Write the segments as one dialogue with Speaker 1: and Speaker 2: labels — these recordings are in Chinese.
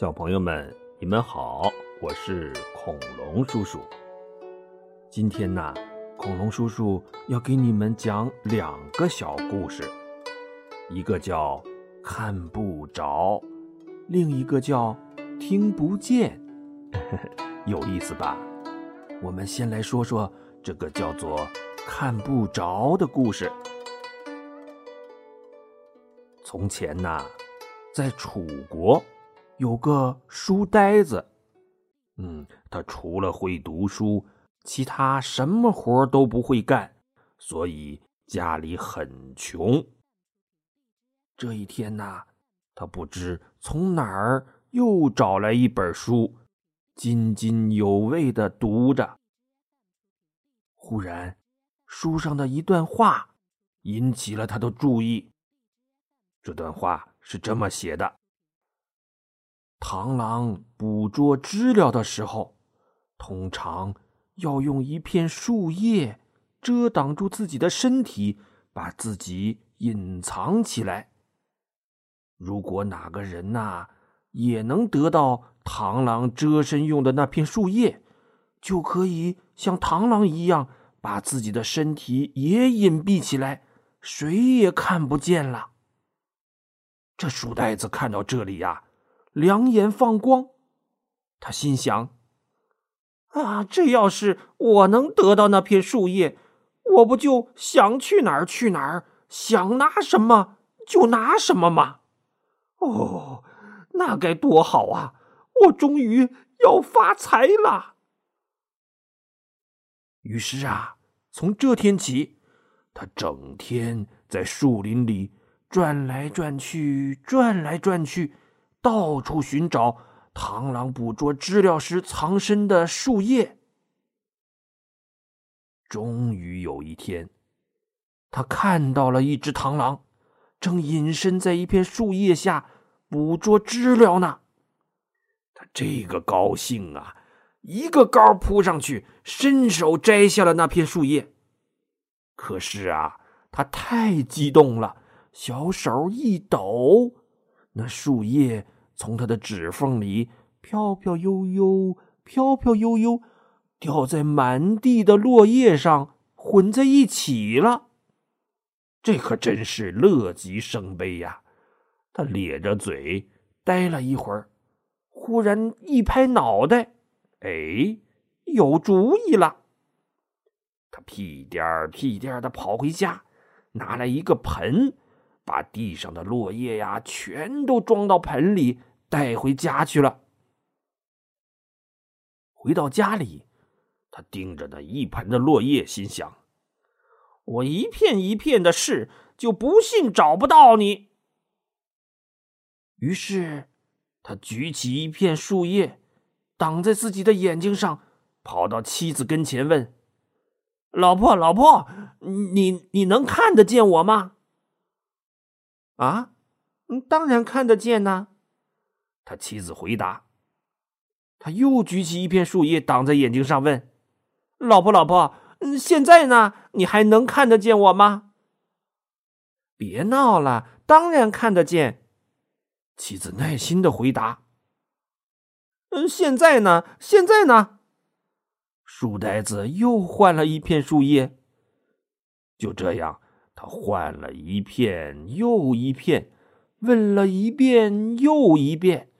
Speaker 1: 小朋友们，你们好，我是恐龙叔叔。今天呢，恐龙叔叔要给你们讲两个小故事，一个叫“看不着”，另一个叫“听不见”，有意思吧？我们先来说说这个叫做“看不着”的故事。从前呐，在楚国有个书呆子，嗯，他除了会读书，其他什么活都不会干，所以家里很穷。这一天呐，他不知从哪儿又找来一本书，津津有味的读着。忽然，书上的一段话引起了他的注意。这段话是这么写的：螳螂捕捉知了的时候，通常要用一片树叶遮挡住自己的身体，把自己隐藏起来。如果哪个人呐也能得到螳螂遮身用的那片树叶，就可以像螳螂一样把自己的身体也隐蔽起来，谁也看不见了。这书呆子看到这里呀，两眼放光。他心想：“啊，这要是我能得到那片树叶，我不就想去哪儿去哪儿，想拿什么就拿什么吗？哦，那该多好啊！我终于要发财了。”于是啊，从这天起，他整天在树林里。转来转去，转来转去，到处寻找螳螂捕捉知了时藏身的树叶。终于有一天，他看到了一只螳螂，正隐身在一片树叶下捕捉知了呢。他这个高兴啊，一个高扑上去，伸手摘下了那片树叶。可是啊，他太激动了。小手一抖，那树叶从他的指缝里飘飘悠悠、飘飘悠悠，掉在满地的落叶上，混在一起了。这可真是乐极生悲呀！他咧着嘴呆了一会儿，忽然一拍脑袋，哎，有主意了！他屁颠儿屁颠儿的跑回家，拿来一个盆。把地上的落叶呀，全都装到盆里，带回家去了。回到家里，他盯着那一盆的落叶，心想：“我一片一片的试，就不信找不到你。”于是，他举起一片树叶，挡在自己的眼睛上，跑到妻子跟前问：“老婆，老婆，你你能看得见我吗？”啊，嗯，当然看得见呐。他妻子回答。他又举起一片树叶挡在眼睛上，问：“老婆，老婆，嗯，现在呢？你还能看得见我吗？”别闹了，当然看得见。妻子耐心的回答。嗯，现在呢？现在呢？书呆子又换了一片树叶。就这样。他换了一片又一片，问了一遍又一遍，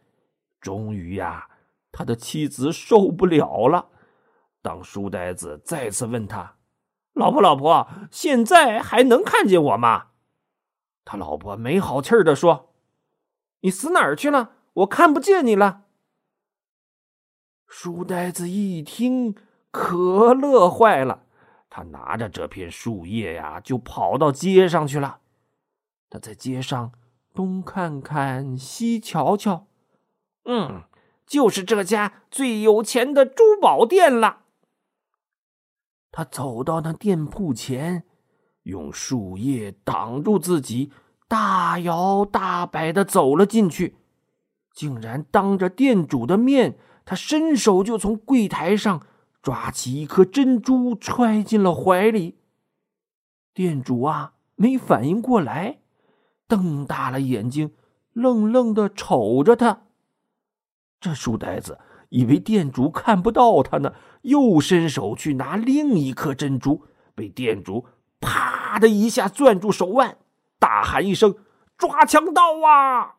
Speaker 1: 终于呀，他的妻子受不了了。当书呆子再次问他：“老婆，老婆，现在还能看见我吗？”他老婆没好气儿的说：“你死哪儿去了？我看不见你了。”书呆子一听，可乐坏了。他拿着这片树叶呀，就跑到街上去了。他在街上东看看，西瞧瞧，嗯，就是这家最有钱的珠宝店了。他走到那店铺前，用树叶挡住自己，大摇大摆的走了进去，竟然当着店主的面，他伸手就从柜台上。抓起一颗珍珠，揣进了怀里。店主啊，没反应过来，瞪大了眼睛，愣愣的瞅着他。这书呆子以为店主看不到他呢，又伸手去拿另一颗珍珠，被店主啪的一下攥住手腕，大喊一声：“抓强盗啊！”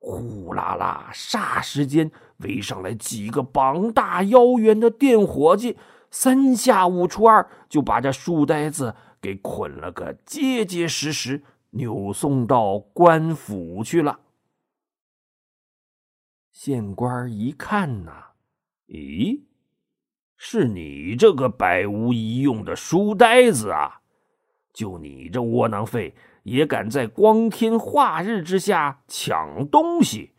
Speaker 1: 呼啦啦，霎时间围上来几个膀大腰圆的店伙计，三下五除二就把这书呆子给捆了个结结实实，扭送到官府去了。县官一看呐，咦，是你这个百无一用的书呆子啊！就你这窝囊废，也敢在光天化日之下抢东西，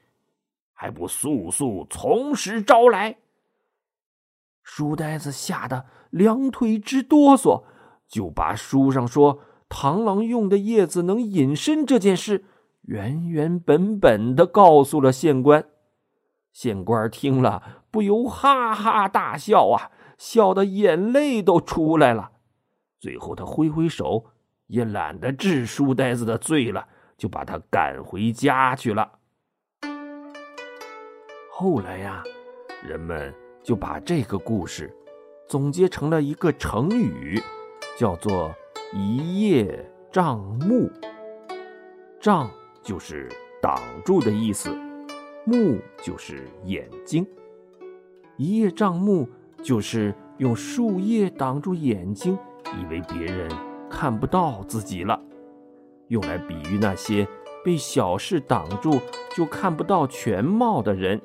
Speaker 1: 还不速速从实招来！书呆子吓得两腿直哆嗦，就把书上说螳螂用的叶子能隐身这件事，原原本本的告诉了县官。县官听了，不由哈哈大笑啊，笑得眼泪都出来了。最后，他挥挥手，也懒得治书呆子的罪了，就把他赶回家去了。后来呀，人们就把这个故事总结成了一个成语，叫做“一叶障目”。障就是挡住的意思。目就是眼睛，一叶障目就是用树叶挡住眼睛，以为别人看不到自己了，用来比喻那些被小事挡住就看不到全貌的人，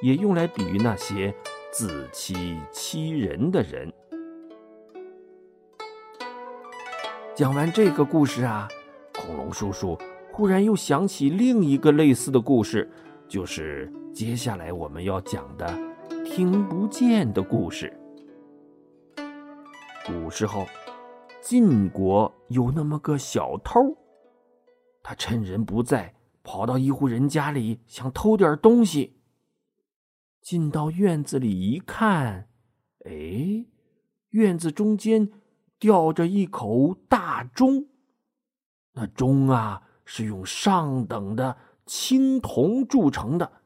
Speaker 1: 也用来比喻那些自欺欺人的人。讲完这个故事啊，恐龙叔叔忽然又想起另一个类似的故事。就是接下来我们要讲的听不见的故事。古时候，晋国有那么个小偷，他趁人不在，跑到一户人家里想偷点东西。进到院子里一看，哎，院子中间吊着一口大钟，那钟啊是用上等的。青铜铸成的，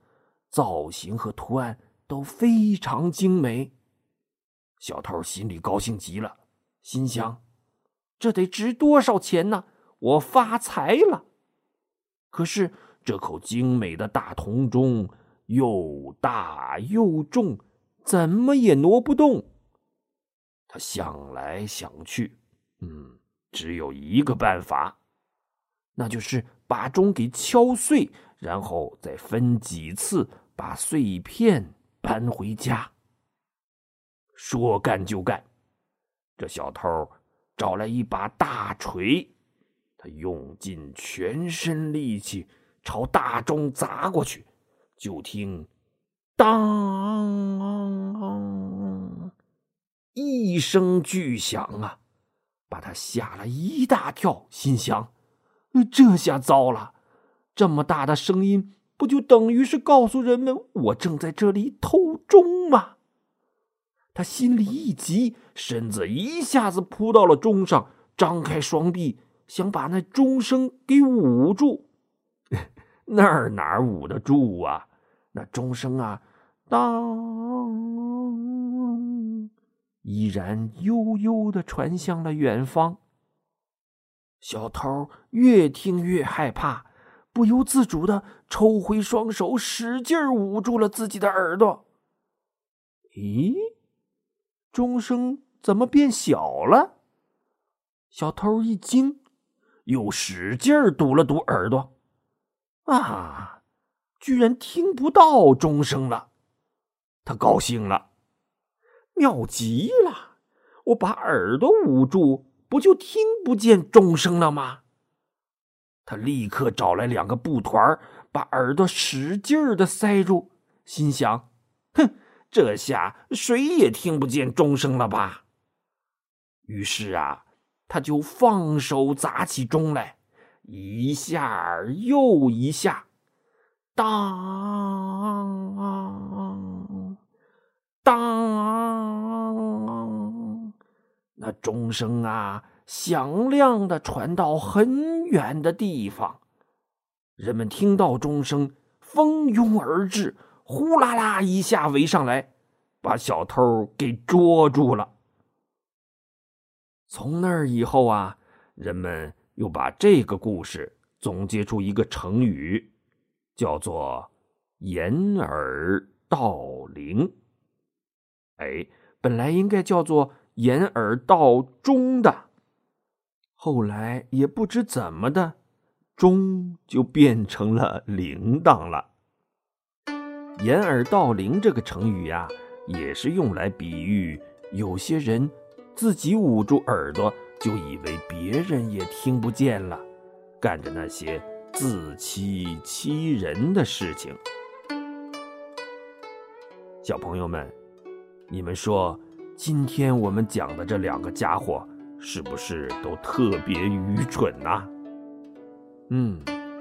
Speaker 1: 造型和图案都非常精美。小偷心里高兴极了，心想：这得值多少钱呢？我发财了！可是这口精美的大铜钟又大又重，怎么也挪不动。他想来想去，嗯，只有一个办法。那就是把钟给敲碎，然后再分几次把碎片搬回家。说干就干，这小偷找来一把大锤，他用尽全身力气朝大钟砸过去。就听“当”一声巨响啊，把他吓了一大跳，心想。这下糟了！这么大的声音，不就等于是告诉人们我正在这里偷钟吗？他心里一急，身子一下子扑到了钟上，张开双臂，想把那钟声给捂住。那儿哪捂得住啊？那钟声啊，当，依然悠悠的传向了远方。小偷越听越害怕，不由自主的抽回双手，使劲捂住了自己的耳朵。咦，钟声怎么变小了？小偷一惊，又使劲堵了堵耳朵，啊，居然听不到钟声了。他高兴了，妙极了！我把耳朵捂住。不就听不见钟声了吗？他立刻找来两个布团把耳朵使劲儿的塞住，心想：“哼，这下谁也听不见钟声了吧？”于是啊，他就放手砸起钟来，一下又一下，当当。那钟声啊，响亮的传到很远的地方，人们听到钟声，蜂拥而至，呼啦啦一下围上来，把小偷给捉住了。从那儿以后啊，人们又把这个故事总结出一个成语，叫做“掩耳盗铃”。哎，本来应该叫做“掩耳盗钟”的，后来也不知怎么的。钟就变成了铃铛了。掩耳盗铃这个成语呀，也是用来比喻有些人自己捂住耳朵，就以为别人也听不见了，干着那些自欺欺人的事情。小朋友们，你们说，今天我们讲的这两个家伙，是不是都特别愚蠢呐？嗯，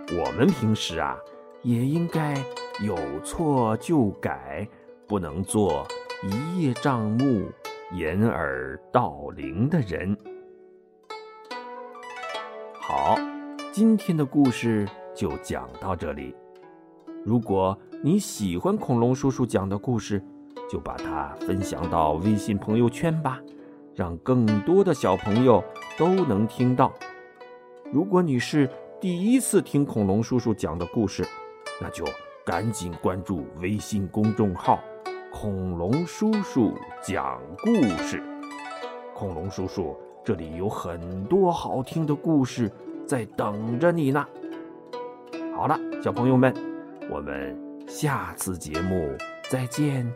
Speaker 1: 我们平时啊也应该有错就改，不能做一叶障目、掩耳盗铃的人。好，今天的故事就讲到这里。如果你喜欢恐龙叔叔讲的故事，就把它分享到微信朋友圈吧，让更多的小朋友都能听到。如果你是第一次听恐龙叔叔讲的故事，那就赶紧关注微信公众号“恐龙叔叔讲故事”。恐龙叔叔这里有很多好听的故事在等着你呢。好了，小朋友们，我们下次节目再见。